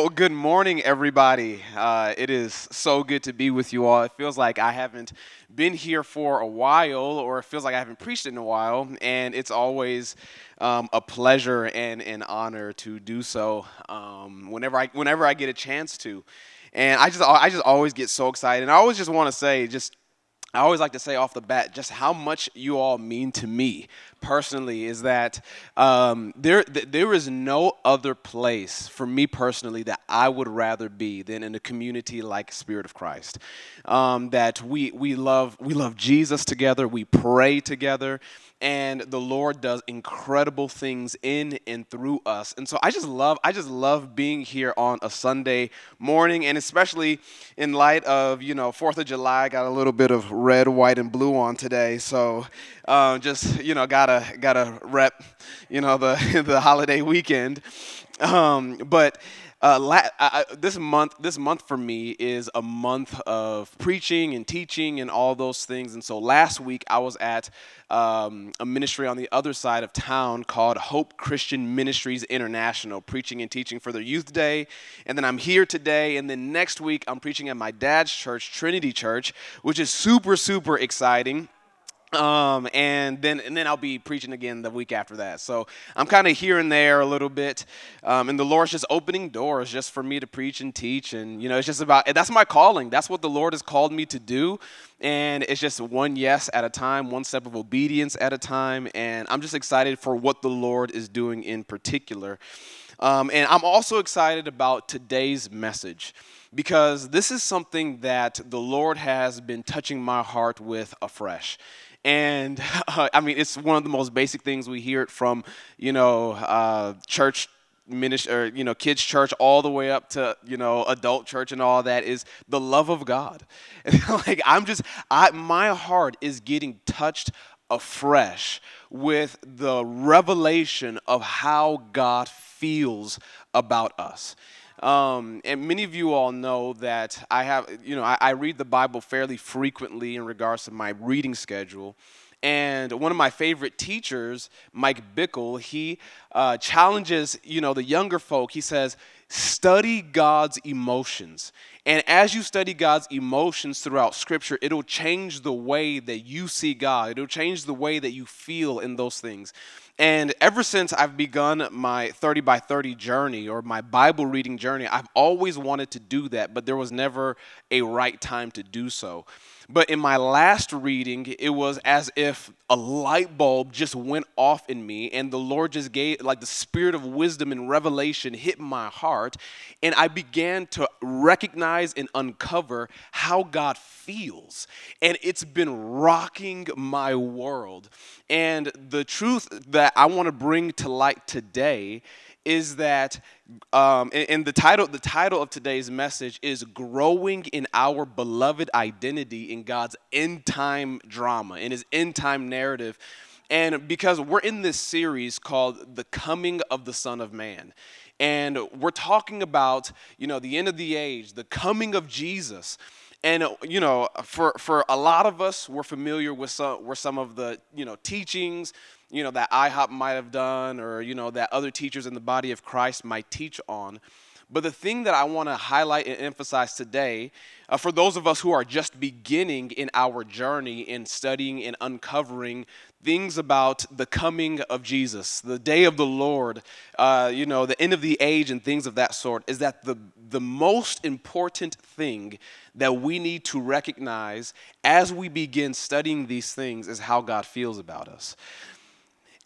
Well, good morning, everybody. Uh, it is so good to be with you all. It feels like I haven't been here for a while, or it feels like I haven't preached in a while, and it's always um, a pleasure and an honor to do so um, whenever I whenever I get a chance to. And I just I just always get so excited. And I always just want to say just I always like to say off the bat just how much you all mean to me personally is that um, there th- there is no other place for me personally that I would rather be than in a community like Spirit of Christ. Um, that we we love we love Jesus together, we pray together, and the Lord does incredible things in and through us. And so I just love I just love being here on a Sunday morning and especially in light of, you know, 4th of July, got a little bit of red, white and blue on today. So uh, just, you know, got to got to rep, you know, the the holiday weekend. Um, but uh, la- I, this month, this month for me is a month of preaching and teaching and all those things. And so last week I was at um, a ministry on the other side of town called Hope Christian Ministries International, preaching and teaching for their youth day. And then I'm here today, and then next week I'm preaching at my dad's church, Trinity Church, which is super super exciting. Um, and then and then I'll be preaching again the week after that. So I'm kind of here and there a little bit, um, and the Lord's just opening doors just for me to preach and teach, and you know it's just about that's my calling. That's what the Lord has called me to do, and it's just one yes at a time, one step of obedience at a time, and I'm just excited for what the Lord is doing in particular. Um, and I'm also excited about today's message because this is something that the Lord has been touching my heart with afresh. And uh, I mean, it's one of the most basic things we hear it from, you know, uh, church ministry or you know kids church all the way up to you know adult church and all that is the love of god. Like i'm just i my heart is getting touched afresh with the revelation of how god feels about us um, and many of you all know that I have, you know, I, I read the Bible fairly frequently in regards to my reading schedule. And one of my favorite teachers, Mike Bickle, he uh, challenges, you know, the younger folk. He says, study God's emotions. And as you study God's emotions throughout Scripture, it'll change the way that you see God. It'll change the way that you feel in those things. And ever since I've begun my 30 by 30 journey or my Bible reading journey, I've always wanted to do that, but there was never a right time to do so. But in my last reading, it was as if a light bulb just went off in me, and the Lord just gave, like the spirit of wisdom and revelation hit my heart, and I began to recognize and uncover how God feels. And it's been rocking my world. And the truth that I want to bring to light today is that um, and, the title the title of today's message is growing in our beloved identity in god's end time drama in his end time narrative. And because we're in this series called the coming of the son of man and we're talking about you know the end of the age the coming of jesus. And you know for for a lot of us we're familiar with some with some of the you know teachings you know, that IHOP might have done or, you know, that other teachers in the body of Christ might teach on. But the thing that I want to highlight and emphasize today, uh, for those of us who are just beginning in our journey in studying and uncovering things about the coming of Jesus, the day of the Lord, uh, you know, the end of the age, and things of that sort, is that the, the most important thing that we need to recognize as we begin studying these things is how God feels about us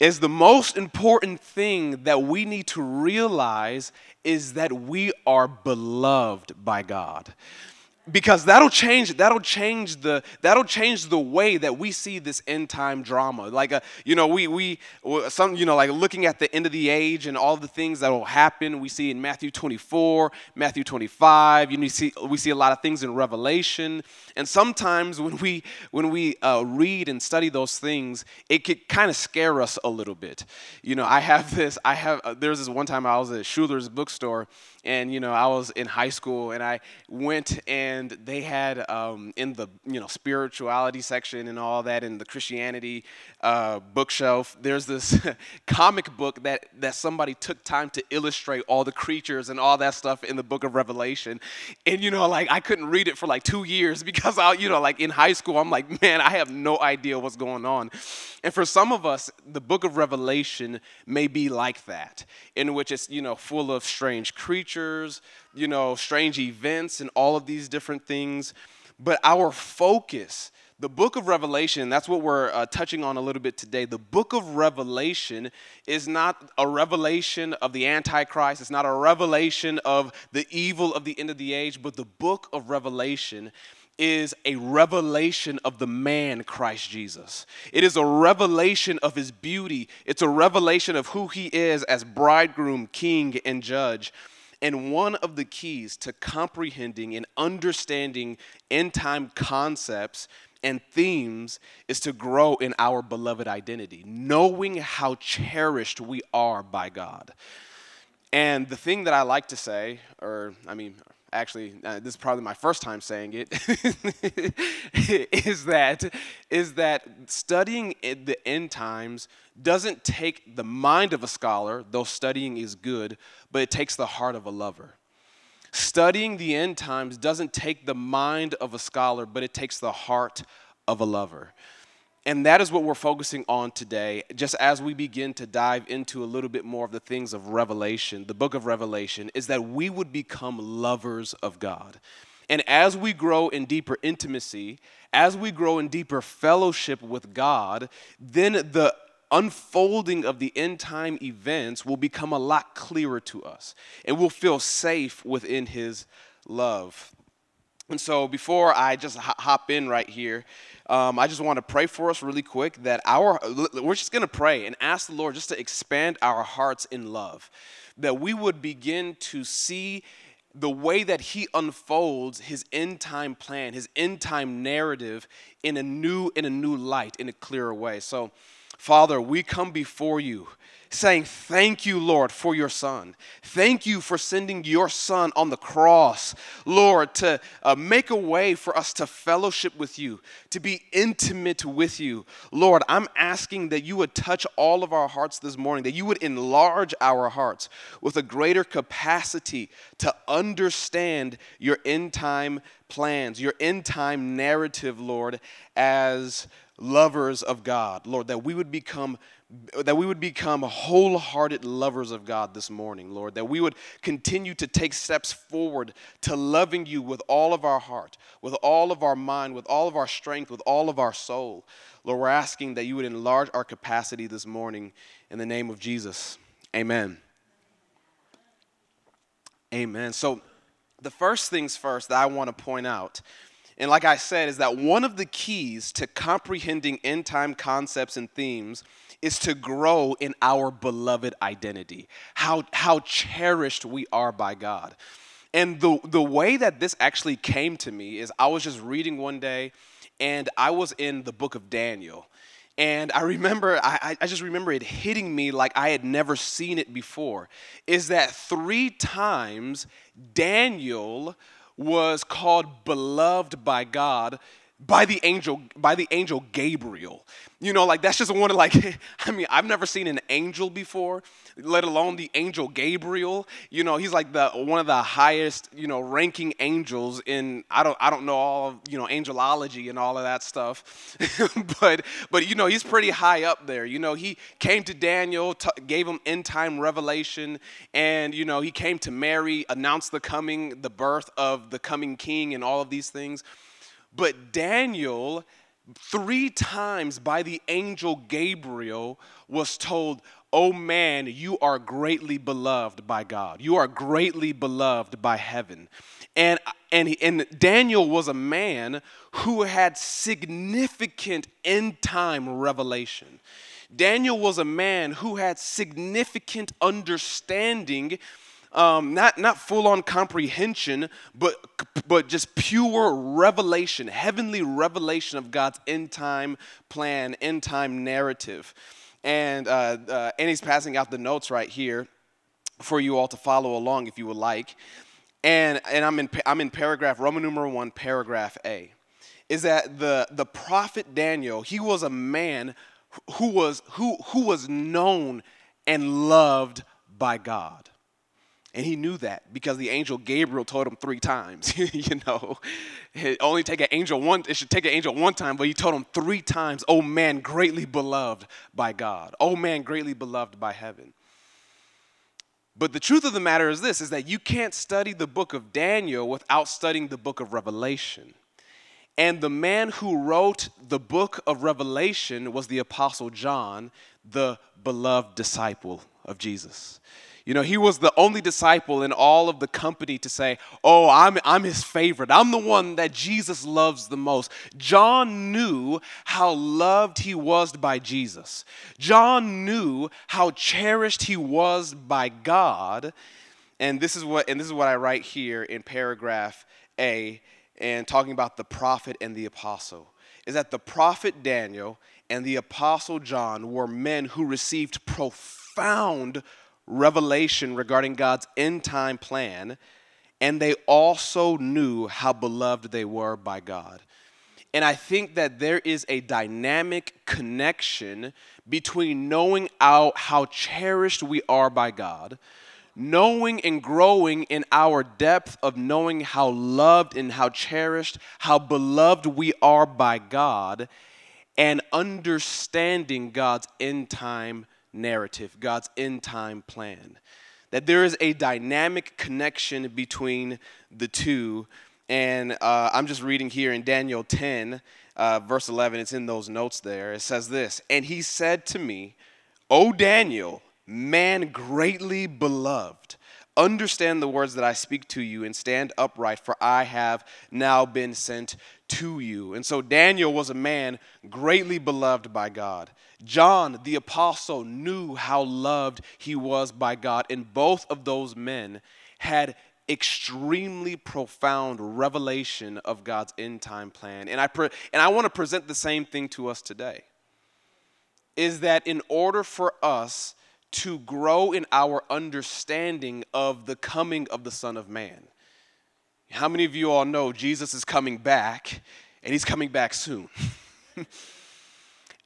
is the most important thing that we need to realize is that we are beloved by God because that'll change that'll change the that'll change the way that we see this end time drama. Like a, uh, you know we we some you know like looking at the end of the age and all the things that will happen we see in matthew 24 matthew 25 you see we see a lot of things in revelation. And sometimes when we when we uh, read and study those things it could kind of scare us a little bit. You know i have this i have uh, there's this one time i was at schuler's bookstore and you know I was in high school and I went and they had um, in the you know spirituality section and all that in the Christianity uh, bookshelf there's this comic book that that somebody took time to illustrate all the creatures and all that stuff in the book of Revelation. And you know like I couldn't read it for like two years because I you know like in high school I'm like man I have no idea what's going on. And for some of us the book of Revelation may be like that in which it's you know full of strange creatures creatures, you know, strange events, and all of these different things. But our focus, the book of Revelation, that's what we're uh, touching on a little bit today. The book of Revelation is not a revelation of the Antichrist, it's not a revelation of the evil of the end of the age, but the book of Revelation is a revelation of the man Christ Jesus. It is a revelation of his beauty. It's a revelation of who he is as bridegroom, king, and judge. And one of the keys to comprehending and understanding end time concepts and themes is to grow in our beloved identity, knowing how cherished we are by God. And the thing that I like to say, or I mean, actually, uh, this is probably my first time saying it, is that is that studying the end times doesn't take the mind of a scholar, though studying is good, but it takes the heart of a lover. Studying the end times doesn't take the mind of a scholar, but it takes the heart of a lover. And that is what we're focusing on today, just as we begin to dive into a little bit more of the things of Revelation, the book of Revelation, is that we would become lovers of God. And as we grow in deeper intimacy, as we grow in deeper fellowship with God, then the unfolding of the end time events will become a lot clearer to us. And we'll feel safe within His love. And so, before I just hop in right here, um, I just want to pray for us really quick that our, we're just going to pray and ask the Lord just to expand our hearts in love, that we would begin to see the way that he unfolds his end time plan, his end time narrative in a new in a new light, in a clearer way. So, Father, we come before you saying, Thank you, Lord, for your Son. Thank you for sending your Son on the cross, Lord, to uh, make a way for us to fellowship with you, to be intimate with you. Lord, I'm asking that you would touch all of our hearts this morning, that you would enlarge our hearts with a greater capacity to understand your end time plans, your end time narrative, Lord, as lovers of God, Lord, that we would become that we would become wholehearted lovers of God this morning, Lord, that we would continue to take steps forward to loving you with all of our heart, with all of our mind, with all of our strength, with all of our soul. Lord, we're asking that you would enlarge our capacity this morning in the name of Jesus. Amen. Amen. So, the first things first that I want to point out and like I said, is that one of the keys to comprehending end time concepts and themes is to grow in our beloved identity, how, how cherished we are by God. And the, the way that this actually came to me is I was just reading one day and I was in the book of Daniel. And I remember, I, I just remember it hitting me like I had never seen it before. Is that three times Daniel was called beloved by God by the angel by the angel Gabriel. You know, like that's just one of like I mean, I've never seen an angel before, let alone the angel Gabriel. You know, he's like the one of the highest, you know, ranking angels in I don't I don't know all, you know, angelology and all of that stuff. but but you know, he's pretty high up there. You know, he came to Daniel, t- gave him end time revelation and you know, he came to Mary, announced the coming the birth of the coming king and all of these things. But Daniel, three times by the angel Gabriel, was told, Oh man, you are greatly beloved by God. You are greatly beloved by heaven. And, and, and Daniel was a man who had significant end time revelation. Daniel was a man who had significant understanding um, not, not full on comprehension, but, but just pure revelation, heavenly revelation of God's end time plan, end time narrative. And, uh, uh, and he's passing out the notes right here. for you all to follow along if you would like. And, and I'm, in, I'm in paragraph, Roman numeral one, paragraph A. Is that the, the prophet Daniel, he was a man who was, who, who was known and loved by God. And he knew that because the angel Gabriel told him three times. you know, it only take an angel one. It should take an angel one time, but he told him three times. Oh man, greatly beloved by God. Oh man, greatly beloved by heaven. But the truth of the matter is this: is that you can't study the book of Daniel without studying the book of Revelation. And the man who wrote the book of Revelation was the Apostle John, the beloved disciple of Jesus. You know, he was the only disciple in all of the company to say, Oh, I'm, I'm his favorite. I'm the one that Jesus loves the most. John knew how loved he was by Jesus. John knew how cherished he was by God. And this is what, and this is what I write here in paragraph A and talking about the prophet and the apostle is that the prophet Daniel and the apostle John were men who received profound revelation regarding God's end time plan, and they also knew how beloved they were by God. And I think that there is a dynamic connection between knowing out how cherished we are by God, knowing and growing in our depth of knowing how loved and how cherished, how beloved we are by God, and understanding God's end time narrative, God's end time plan. That there is a dynamic connection between the two. And uh, I'm just reading here in Daniel 10, uh, verse 11, it's in those notes there. It says this And he said to me, O Daniel, man greatly beloved, understand the words that I speak to you and stand upright, for I have now been sent to you. And so Daniel was a man greatly beloved by God. John, the apostle, knew how loved he was by God, and both of those men had extremely profound revelation of God's end time plan. And I, pre- and I want to present the same thing to us today is that in order for us to grow in our understanding of the coming of the Son of Man, how many of you all know Jesus is coming back and he's coming back soon?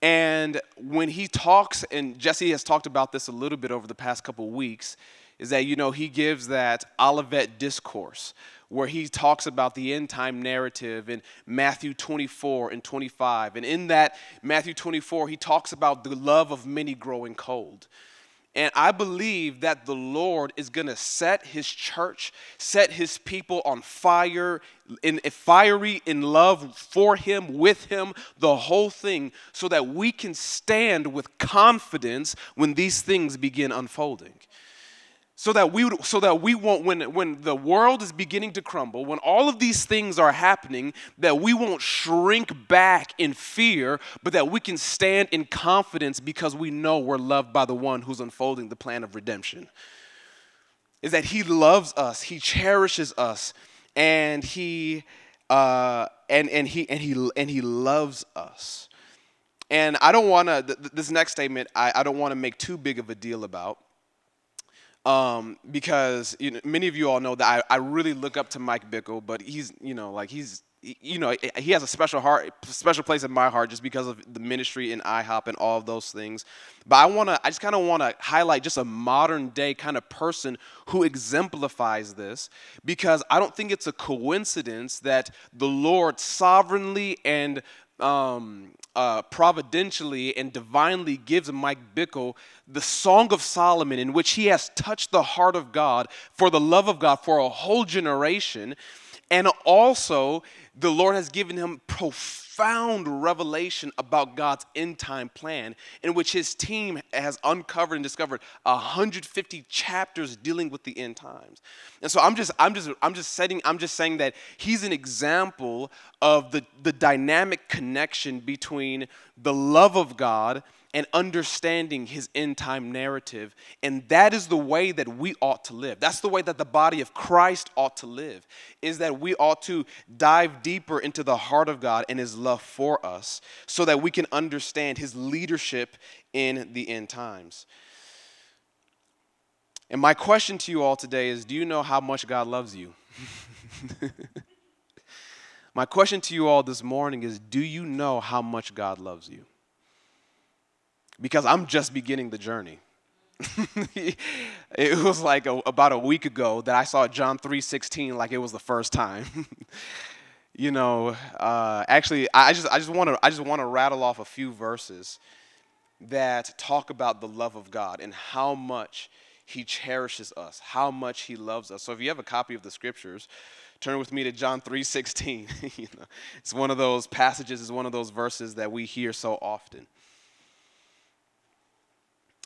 and when he talks, and Jesse has talked about this a little bit over the past couple weeks, is that, you know, he gives that Olivet discourse where he talks about the end time narrative in Matthew 24 and 25. And in that Matthew 24, he talks about the love of many growing cold. And I believe that the Lord is going to set his church, set his people on fire, in eh, fiery in love for him, with him, the whole thing, so that we can stand with confidence when these things begin unfolding so that we would, so that we won't when when the world is beginning to crumble when all of these things are happening that we won't shrink back in fear but that we can stand in confidence because we know we're loved by the one who's unfolding the plan of redemption. Is that he loves us he cherishes us and he uh, and and he and he and he loves us. And i don't want to th- this next statement i, I don't want to make too big of a deal about um, because you know, many of you all know that I, I really look up to Mike Bickle, but he's, you know, like he's, you know, he has a special heart, special place in my heart just because of the ministry in IHOP and all of those things. But I want to, I just kind of want to highlight just a modern day kind of person who exemplifies this because I don't think it's a coincidence that the Lord sovereignly and um, uh, providentially and divinely gives Mike Bickle the Song of Solomon, in which he has touched the heart of God for the love of God for a whole generation. And also, the Lord has given him profound revelation about God's end time plan, in which his team has uncovered and discovered 150 chapters dealing with the end times. And so I'm just, I'm just, I'm just setting, I'm just saying that he's an example of the, the dynamic connection between the love of God and understanding his end time narrative. And that is the way that we ought to live. That's the way that the body of Christ ought to live, is that we ought to dive deeper into the heart of God and his love for us so that we can understand his leadership in the end times. And my question to you all today is do you know how much God loves you? my question to you all this morning is do you know how much God loves you? Because I'm just beginning the journey. it was like a, about a week ago that I saw John 3:16 like it was the first time. you know, uh, actually, I just I just want to I just want to rattle off a few verses that talk about the love of God and how much He cherishes us, how much He loves us. So if you have a copy of the scriptures, turn with me to John 3:16. you know, it's one of those passages, it's one of those verses that we hear so often.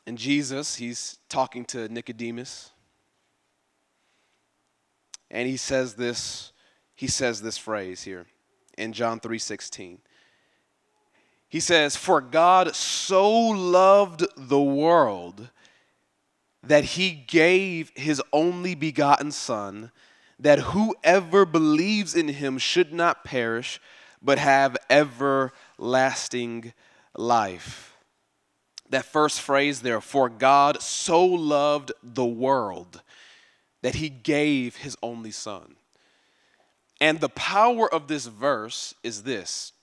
And Jesus, he's talking to Nicodemus. And he says this, he says this phrase here in John 3:16. He says, "For God so loved the world that he gave his only begotten son that whoever believes in him should not perish but have everlasting life." that first phrase there, for God so loved the world that he gave his only son. And the power of this verse is this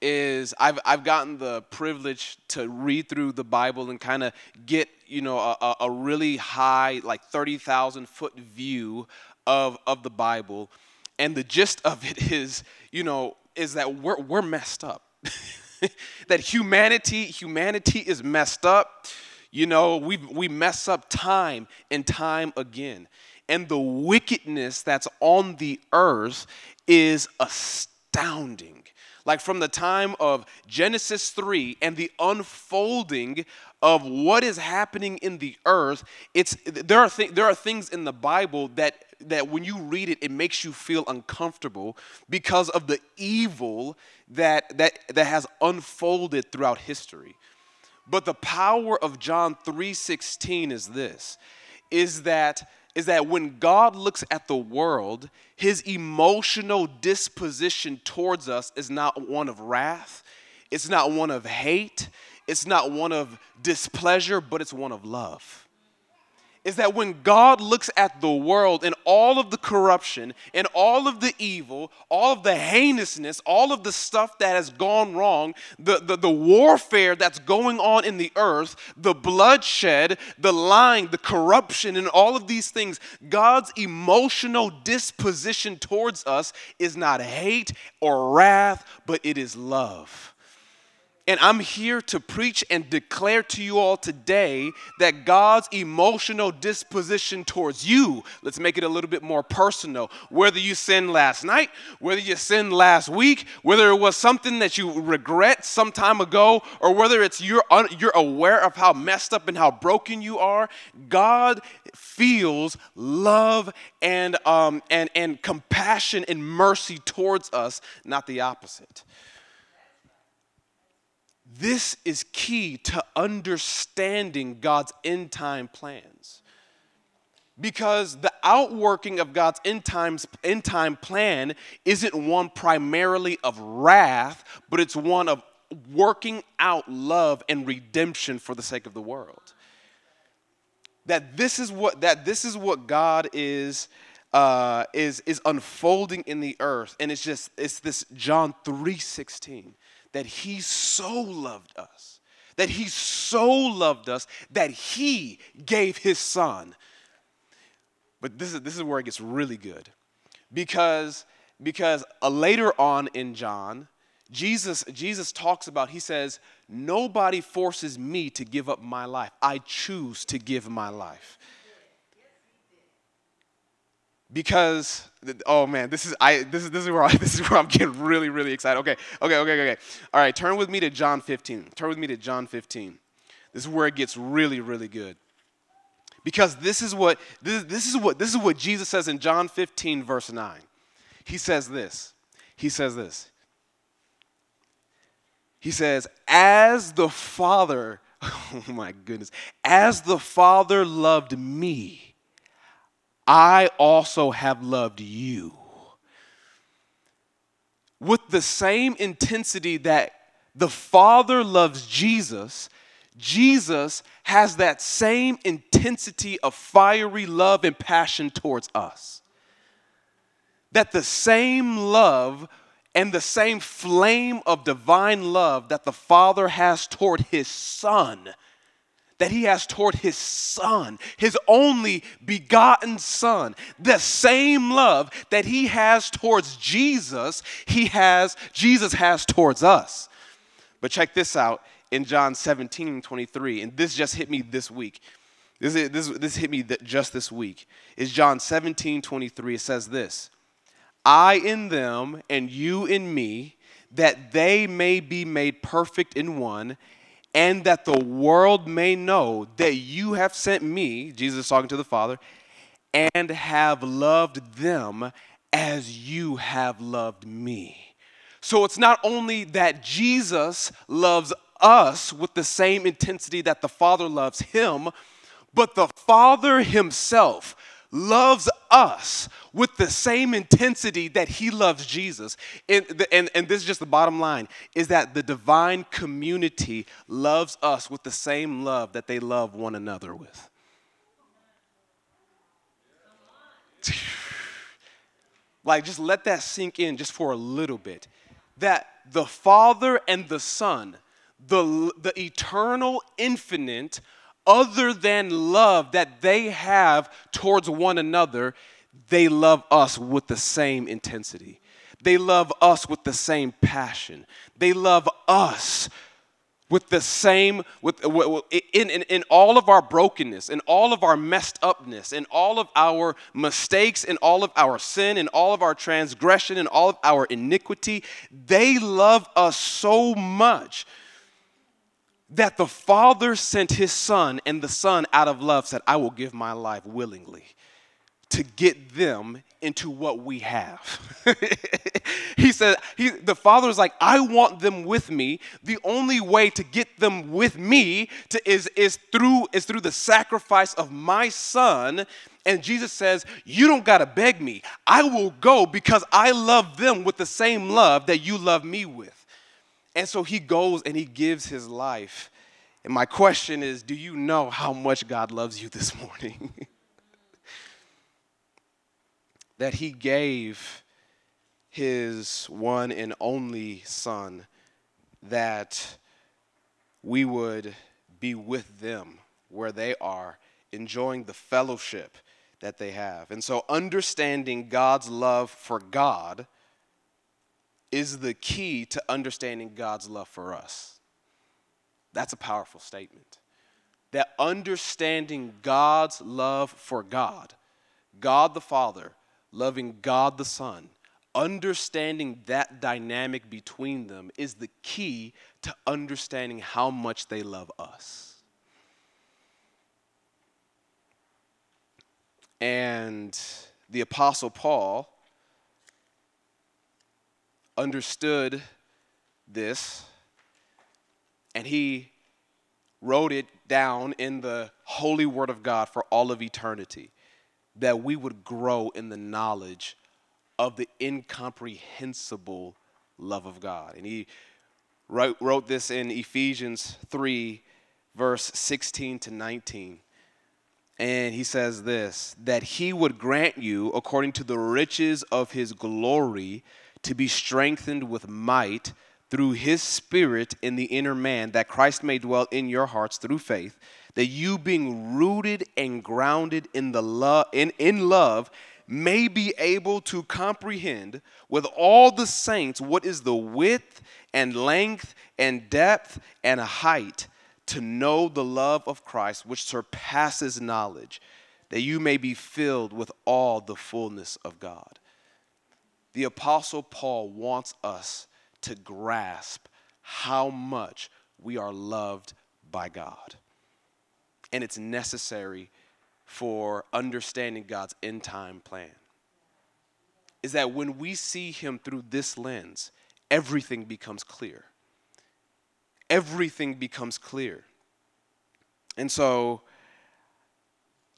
is I've, I've gotten the privilege to read through the Bible and kind of get, you know, a, a really high, like 30,000 foot view of, of the Bible. And the gist of it is, you know, is that we're, we're messed up. that humanity, humanity is messed up. You know, we, we mess up time and time again. And the wickedness that's on the earth is astounding. Like from the time of Genesis 3 and the unfolding of what is happening in the earth, it's, there, are th- there are things in the Bible that that when you read it, it makes you feel uncomfortable because of the evil that, that, that has unfolded throughout history. But the power of John 3:16 is this is that is that when God looks at the world, his emotional disposition towards us is not one of wrath, it's not one of hate, it's not one of displeasure, but it's one of love is that when God looks at the world and all of the corruption and all of the evil, all of the heinousness, all of the stuff that has gone wrong, the, the, the warfare that's going on in the earth, the bloodshed, the lying, the corruption, and all of these things, God's emotional disposition towards us is not hate or wrath, but it is love. And I'm here to preach and declare to you all today that God's emotional disposition towards you, let's make it a little bit more personal. Whether you sinned last night, whether you sinned last week, whether it was something that you regret some time ago, or whether it's you're, un, you're aware of how messed up and how broken you are, God feels love and, um, and, and compassion and mercy towards us, not the opposite. This is key to understanding God's end time plans. Because the outworking of God's end, times, end time plan isn't one primarily of wrath, but it's one of working out love and redemption for the sake of the world. That this is what, that this is what God is, uh, is, is unfolding in the earth. And it's just, it's this John 3 16 that he so loved us, that he so loved us that he gave his son. But this is, this is where it gets really good. Because, because uh, later on in John, Jesus, Jesus talks about, he says, Nobody forces me to give up my life. I choose to give my life because oh man this is i this is this is where I, this is where i'm getting really really excited. Okay okay okay okay. All right turn with me to john 15 turn with me to john 15 this is where it gets really really good. Because this is what this, this is what this is what jesus says in john 15 verse 9 he says this. He says this. He says as the father oh my goodness as the father loved me I also have loved you. With the same intensity that the Father loves Jesus, Jesus has that same intensity of fiery love and passion towards us. That the same love and the same flame of divine love that the Father has toward His Son, that He has toward His Son, His only begotten Son, the same love that He has towards Jesus, He has, Jesus has towards us. But check this out in John 17, 23, and this just hit me this week. This, this, this hit me just this week. Is John 17, 23. It says this I in them, and you in me, that they may be made perfect in one, and that the world may know that you have sent me, Jesus talking to the Father, and have loved them as you have loved me. So it's not only that Jesus loves us with the same intensity that the Father loves him, but the Father himself loves us with the same intensity that he loves Jesus. And, and, and this is just the bottom line is that the divine community loves us with the same love that they love one another with. like, just let that sink in just for a little bit. That the Father and the Son the, the eternal, infinite, other than love that they have towards one another, they love us with the same intensity. They love us with the same passion. They love us with the same with, in, in, in all of our brokenness in all of our messed upness in all of our mistakes in all of our sin in all of our transgression in all of our iniquity they love us so much that the Father sent his Son, and the Son, out of love, said, I will give my life willingly to get them into what we have. he said, he, the father is like, I want them with me. The only way to get them with me to, is, is, through, is through the sacrifice of my son. And Jesus says, You don't got to beg me. I will go because I love them with the same love that you love me with. And so he goes and he gives his life. And my question is do you know how much God loves you this morning? that he gave his one and only son that we would be with them where they are, enjoying the fellowship that they have. And so, understanding God's love for God is the key to understanding God's love for us. That's a powerful statement. That understanding God's love for God, God the Father, loving God the Son, understanding that dynamic between them is the key to understanding how much they love us. And the Apostle Paul understood this and he wrote it down in the holy word of God for all of eternity that we would grow in the knowledge of the incomprehensible love of God. And he wrote, wrote this in Ephesians 3, verse 16 to 19. And he says this that he would grant you, according to the riches of his glory, to be strengthened with might through his spirit in the inner man, that Christ may dwell in your hearts through faith, that you being rooted and grounded in the love in, in love may be able to comprehend with all the saints what is the width and length and depth and height to know the love of Christ which surpasses knowledge that you may be filled with all the fullness of God the Apostle Paul wants us to grasp how much we are loved by God. And it's necessary for understanding God's end time plan. Is that when we see Him through this lens, everything becomes clear. Everything becomes clear. And so,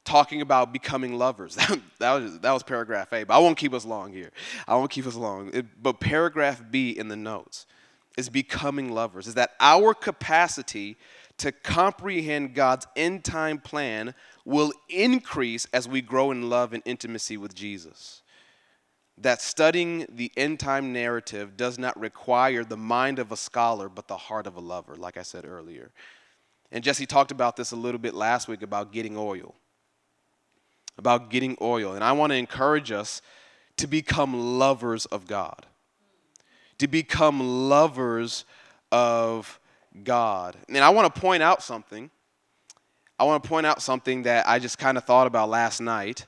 talking about becoming lovers. that, was, that was paragraph A, but I won't keep us long here. I won't keep us long. It, but paragraph B in the notes is becoming lovers, is that our capacity to comprehend God's end time plan will increase as we grow in love and intimacy with Jesus. That studying the end time narrative does not require the mind of a scholar, but the heart of a lover, like I said earlier. And Jesse talked about this a little bit last week about getting oil. About getting oil. And I want to encourage us to become lovers of God, to become lovers of God. And I want to point out something. I want to point out something that I just kind of thought about last night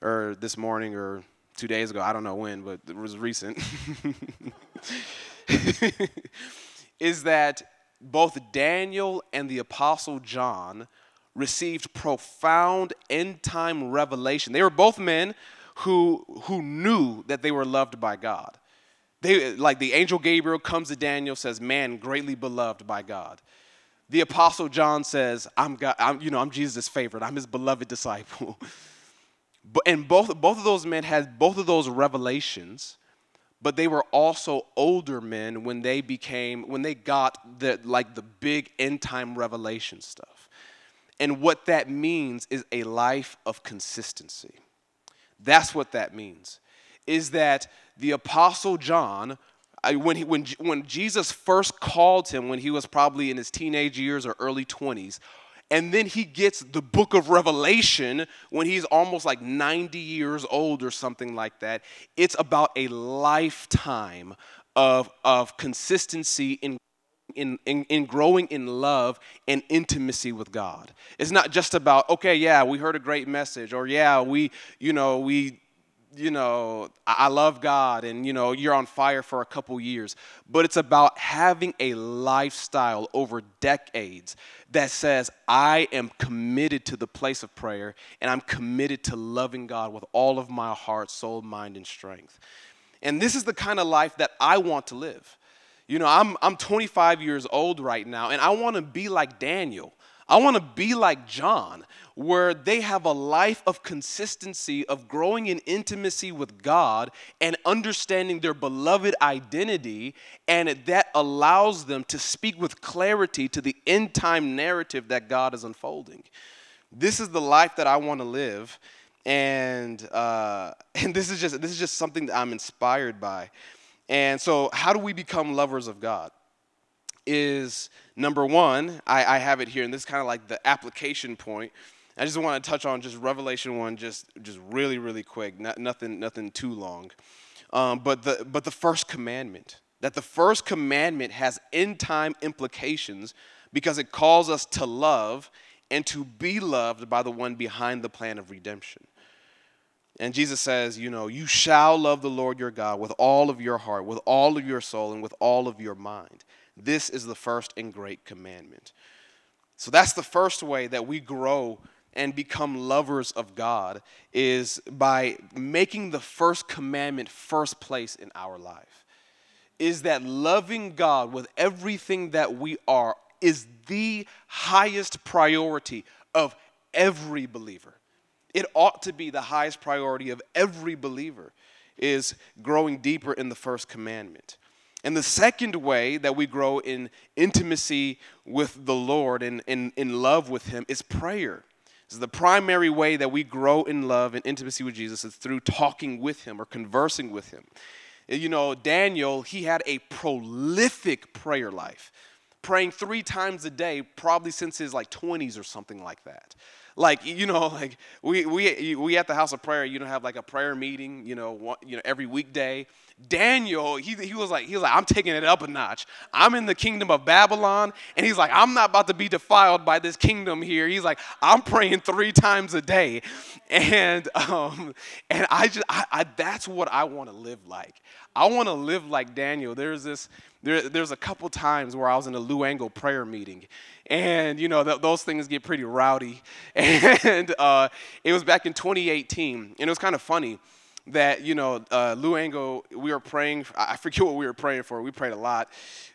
or this morning or two days ago. I don't know when, but it was recent. is that both Daniel and the Apostle John received profound end time revelation. They were both men who, who knew that they were loved by God. They, like the angel Gabriel comes to Daniel, says, Man, greatly beloved by God. The apostle John says, I'm, God, I'm, you know, I'm Jesus' favorite. I'm his beloved disciple. and both, both of those men had both of those revelations, but they were also older men when they became, when they got the, like the big end time revelation stuff. And what that means is a life of consistency. That's what that means. Is that the Apostle John, when, he, when, when Jesus first called him when he was probably in his teenage years or early 20s, and then he gets the book of Revelation when he's almost like 90 years old or something like that. It's about a lifetime of, of consistency in in, in, in, growing in love and intimacy with God. It's not just about, okay, yeah, we heard a great message, or yeah, we, you know, we, you know, I love God and, you know, you're on fire for a couple years. But it's about having a lifestyle over decades that says, I am committed to the place of prayer and I'm committed to loving God with all of my heart, soul, mind, and strength. And this is the kind of life that I want to live. You know, I'm, I'm 25 years old right now, and I want to be like Daniel. I want to be like John, where they have a life of consistency, of growing in intimacy with God and understanding their beloved identity, and that allows them to speak with clarity to the end time narrative that God is unfolding. This is the life that I want to live, and uh, and this is just this is just something that I'm inspired by. And so, how do we become lovers of God? Is number one, I, I have it here, and this is kind of like the application point. I just want to touch on just Revelation one, just just really really quick, not, nothing nothing too long. Um, but the but the first commandment, that the first commandment has end time implications because it calls us to love and to be loved by the one behind the plan of redemption. And Jesus says, you know, you shall love the Lord your God with all of your heart, with all of your soul, and with all of your mind. This is the first and great commandment. So that's the first way that we grow and become lovers of God is by making the first commandment first place in our life. Is that loving God with everything that we are is the highest priority of every believer. It ought to be the highest priority of every believer is growing deeper in the first commandment. And the second way that we grow in intimacy with the Lord and in, love with Him is prayer. This is the primary way that we grow in love and intimacy with Jesus is through talking with Him or conversing with Him. You know, Daniel, he had a prolific prayer life, praying three times a day, probably since his like 20s or something like that like you know like we we we at the house of prayer you know have like a prayer meeting you know one, you know every weekday daniel he, he was like he was like i'm taking it up a notch i'm in the kingdom of babylon and he's like i'm not about to be defiled by this kingdom here he's like i'm praying three times a day and um and i just I, I that's what i want to live like i want to live like daniel there's this there, there's a couple times where I was in a Lou Engle prayer meeting, and you know th- those things get pretty rowdy. And uh, it was back in 2018, and it was kind of funny. That you know uh, Lou Engle, we were praying. I forget what we were praying for. We prayed a lot.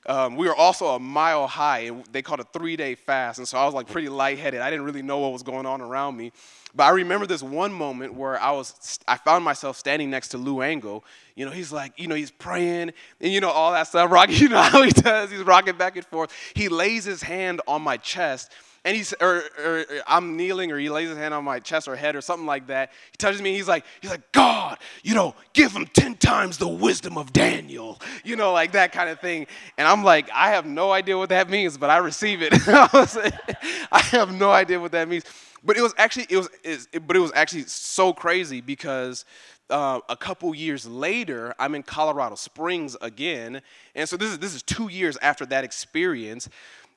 Um, we were also a mile high, and they called a three-day fast, and so I was like pretty lightheaded. I didn't really know what was going on around me, but I remember this one moment where I was, I found myself standing next to Lou Engle. You know, he's like, you know, he's praying, and you know all that stuff. Rocking, you know how he does. He's rocking back and forth. He lays his hand on my chest and he's or, or, or, I'm kneeling or he lays his hand on my chest or head or something like that. He touches me. he's like he's like God, you know, give him ten times the wisdom of Daniel, you know, like that kind of thing. And I'm like, I have no idea what that means, but I receive it. I have no idea what that means. But it was actually it was it, but it was actually so crazy because uh, a couple years later, I'm in Colorado Springs again, and so this is this is two years after that experience.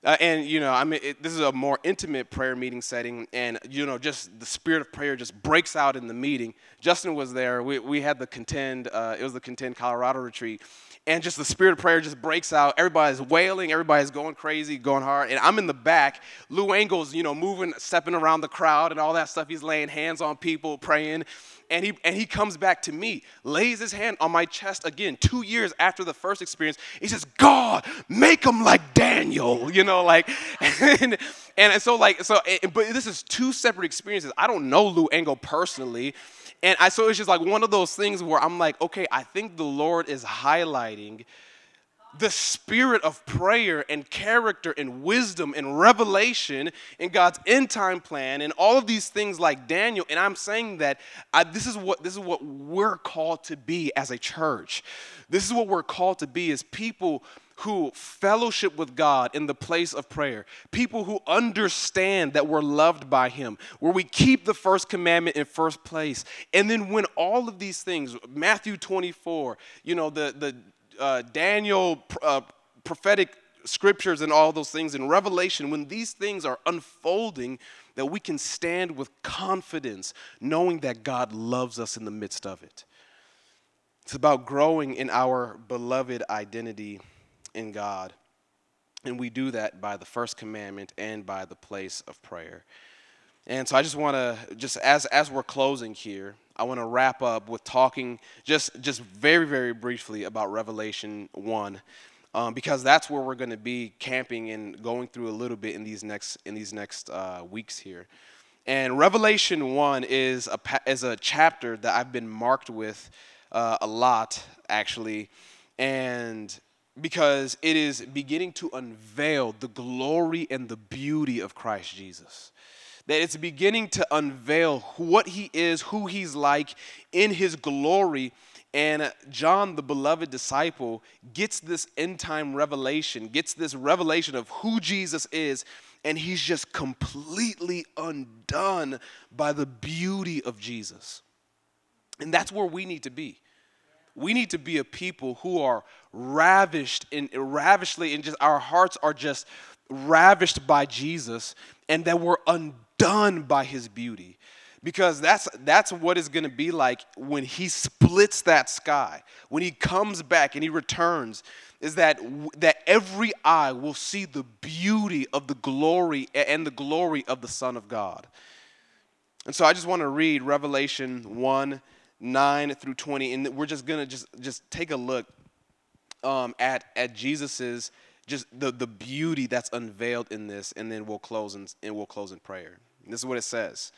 Uh, and you know, I mean, it, this is a more intimate prayer meeting setting, and you know, just the spirit of prayer just breaks out in the meeting. Justin was there. We, we had the contend. Uh, it was the contend Colorado retreat, and just the spirit of prayer just breaks out. Everybody's wailing. Everybody's going crazy, going hard, and I'm in the back. Lou Engle's, you know, moving, stepping around the crowd and all that stuff. He's laying hands on people, praying, and he, and he comes back to me, lays his hand on my chest again, two years after the first experience. He says, God, make him like Daniel, you know, like, and, and so like, so, but this is two separate experiences. I don't know Lou Engle personally. And I, so it's just like one of those things where I'm like, okay, I think the Lord is highlighting the spirit of prayer and character and wisdom and revelation in God's end time plan and all of these things like Daniel and I'm saying that I, this is what this is what we're called to be as a church. This is what we're called to be as people who fellowship with God in the place of prayer, people who understand that we're loved by Him, where we keep the first commandment in first place. And then when all of these things, Matthew 24, you know, the, the uh, Daniel uh, prophetic scriptures and all those things in Revelation, when these things are unfolding, that we can stand with confidence knowing that God loves us in the midst of it. It's about growing in our beloved identity in God. And we do that by the first commandment and by the place of prayer. And so I just want to just as as we're closing here, I want to wrap up with talking just just very very briefly about Revelation one, um, because that's where we're going to be camping and going through a little bit in these next in these next uh, weeks here. And Revelation one is a is a chapter that I've been marked with uh, a lot actually, and because it is beginning to unveil the glory and the beauty of Christ Jesus that it's beginning to unveil what he is, who he's like in his glory. And John, the beloved disciple, gets this end time revelation, gets this revelation of who Jesus is, and he's just completely undone by the beauty of Jesus. And that's where we need to be. We need to be a people who are ravished in ravishly and just our hearts are just ravished by Jesus and that we're undone done by his beauty. Because that's that's what it's going to be like when he splits that sky when he comes back and he returns is that that every eye will see the beauty of the glory and the glory of the son of god. And so i just want to read revelation 1 9 through 20 and we're just going to just just take a look um, at at jesus's just the, the beauty that's unveiled in this and then we'll close in, and we'll close in prayer this is what it says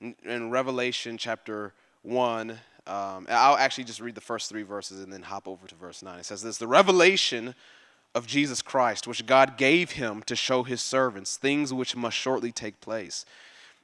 in, Revelation chapter 1. Um, I'll actually just read the first three verses and then hop over to verse 9. It says this The revelation of Jesus Christ, which God gave him to show his servants things which must shortly take place.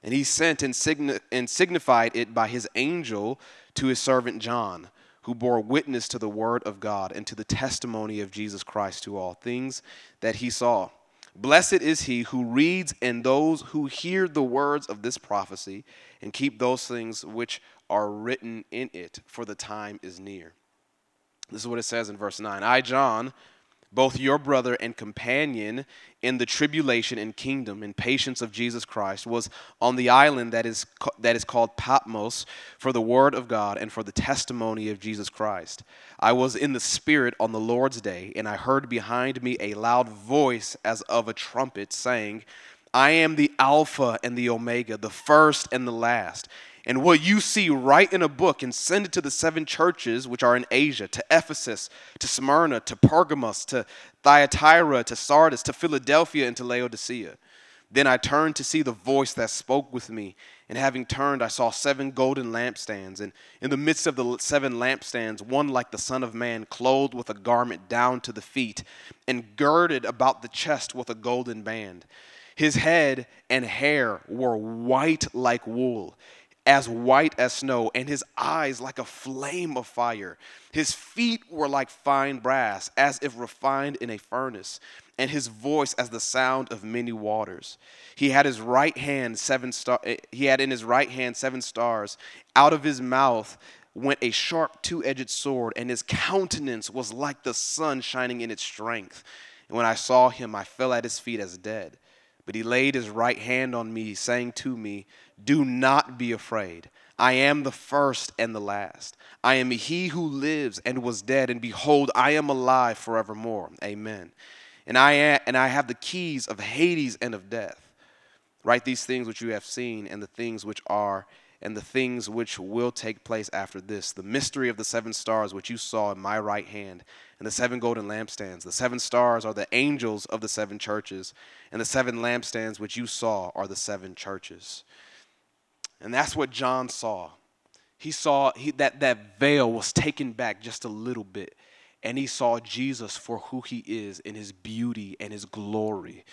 And he sent and, and signified it by his angel to his servant John, who bore witness to the word of God and to the testimony of Jesus Christ to all things that he saw. Blessed is he who reads and those who hear the words of this prophecy and keep those things which are written in it, for the time is near. This is what it says in verse 9 I, John, both your brother and companion in the tribulation and kingdom and patience of Jesus Christ, was on the island that is, that is called Patmos for the word of God and for the testimony of Jesus Christ. I was in the Spirit on the Lord's day, and I heard behind me a loud voice as of a trumpet saying, I am the Alpha and the Omega, the first and the last. And what you see, write in a book and send it to the seven churches which are in Asia to Ephesus, to Smyrna, to Pergamos, to Thyatira, to Sardis, to Philadelphia, and to Laodicea. Then I turned to see the voice that spoke with me. And having turned, I saw seven golden lampstands. And in the midst of the seven lampstands, one like the Son of Man, clothed with a garment down to the feet, and girded about the chest with a golden band. His head and hair were white like wool as white as snow, and his eyes like a flame of fire. His feet were like fine brass, as if refined in a furnace, and his voice as the sound of many waters. He had his right hand seven star eh, he had in his right hand seven stars. Out of his mouth went a sharp two-edged sword, and his countenance was like the sun shining in its strength. And when I saw him, I fell at his feet as dead. But he laid his right hand on me, saying to me, Do not be afraid. I am the first and the last. I am he who lives and was dead, and behold, I am alive forevermore. Amen. And I, am, and I have the keys of Hades and of death. Write these things which you have seen, and the things which are, and the things which will take place after this. The mystery of the seven stars which you saw in my right hand and the seven golden lampstands. The seven stars are the angels of the seven churches, and the seven lampstands which you saw are the seven churches. And that's what John saw. He saw he, that that veil was taken back just a little bit, and he saw Jesus for who he is in his beauty and his glory.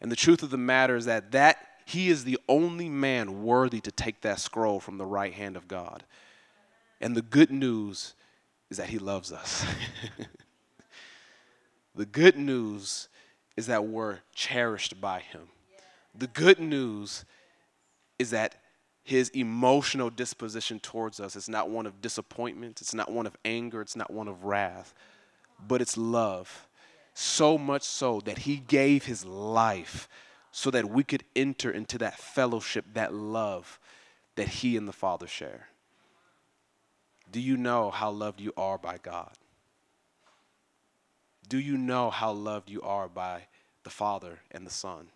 And the truth of the matter is that that he is the only man worthy to take that scroll from the right hand of God. And the good news is that He loves us. the good news is that we're cherished by Him. The good news is that His emotional disposition towards us is not one of disappointment, it's not one of anger, it's not one of wrath, but it's love. So much so that He gave His life so that we could enter into that fellowship, that love that He and the Father share. Do you know how loved you are by God? Do you know how loved you are by the Father and the Son?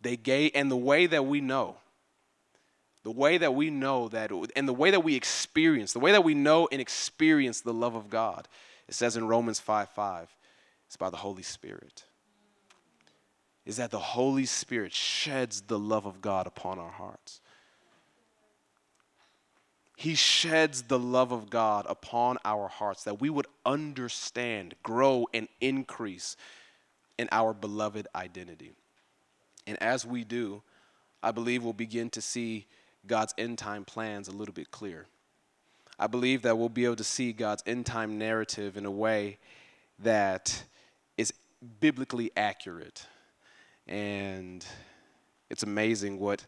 They gave, and the way that we know, the way that we know that, and the way that we experience, the way that we know and experience the love of God, it says in Romans 5 5, it's by the Holy Spirit. Is that the Holy Spirit sheds the love of God upon our hearts. He sheds the love of God upon our hearts that we would understand, grow, and increase in our beloved identity. And as we do, I believe we'll begin to see God's end time plans a little bit clearer. I believe that we'll be able to see God's end time narrative in a way that is biblically accurate. And it's amazing what,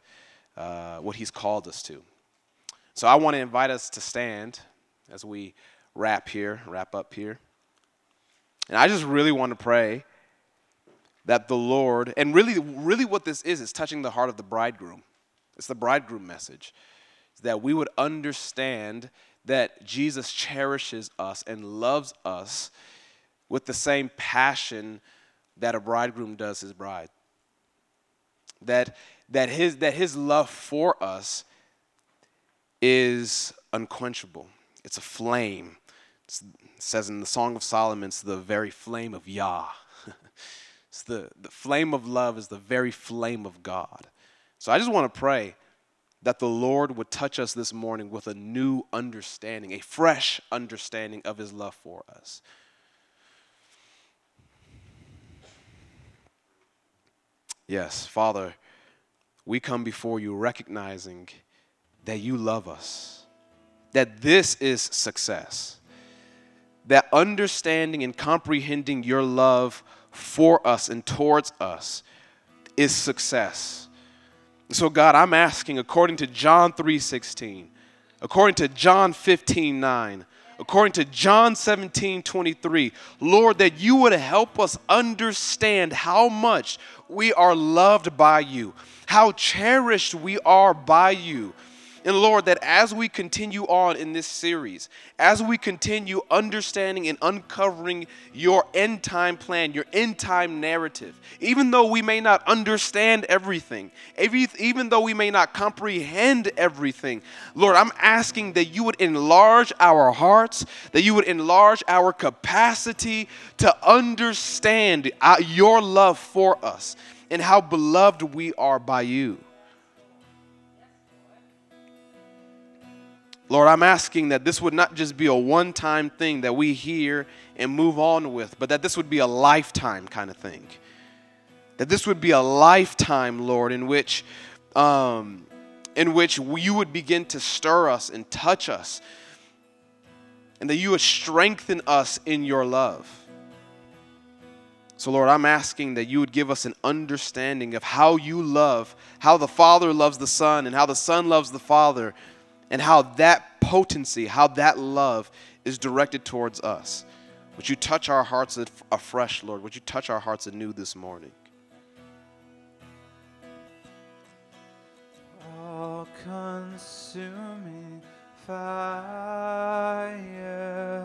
uh, what He's called us to. So I want to invite us to stand as we wrap here, wrap up here. And I just really want to pray that the Lord, and really, really what this is, is touching the heart of the bridegroom. It's the bridegroom message. That we would understand that Jesus cherishes us and loves us with the same passion that a bridegroom does his bride. That, that, his, that his love for us is unquenchable. It's a flame. It's, it says in the Song of Solomon, it's the very flame of Yah. It's the, the flame of love is the very flame of God. So I just want to pray that the Lord would touch us this morning with a new understanding, a fresh understanding of his love for us. Yes, Father, we come before you recognizing that you love us, that this is success, that understanding and comprehending your love for us and towards us is success. So God, I'm asking according to John 3:16, according to John 15:9, according to John 17 23, Lord, that you would help us understand how much we are loved by you, how cherished we are by you, And Lord, that as we continue on in this series, as we continue understanding and uncovering your end time plan, your end time narrative, even though we may not understand everything, even though we may not comprehend everything, Lord, I'm asking that you would enlarge our hearts, that you would enlarge our capacity to understand uh, your love for us and how beloved we are by you. Lord, I'm asking that this would not just be a one time thing that we hear and move on with, but that this would be a lifetime kind of thing. That this would be a lifetime, Lord, in which, um, in which you would begin to stir us and touch us, and that you would strengthen us in your love. So, Lord, I'm asking that you would give us an understanding of how you love, how the Father loves the Son, and how the Son loves the Father and how that potency, how that love is directed towards us. Would you touch our hearts afresh, Lord? Would you touch our hearts anew this morning? All consuming fire.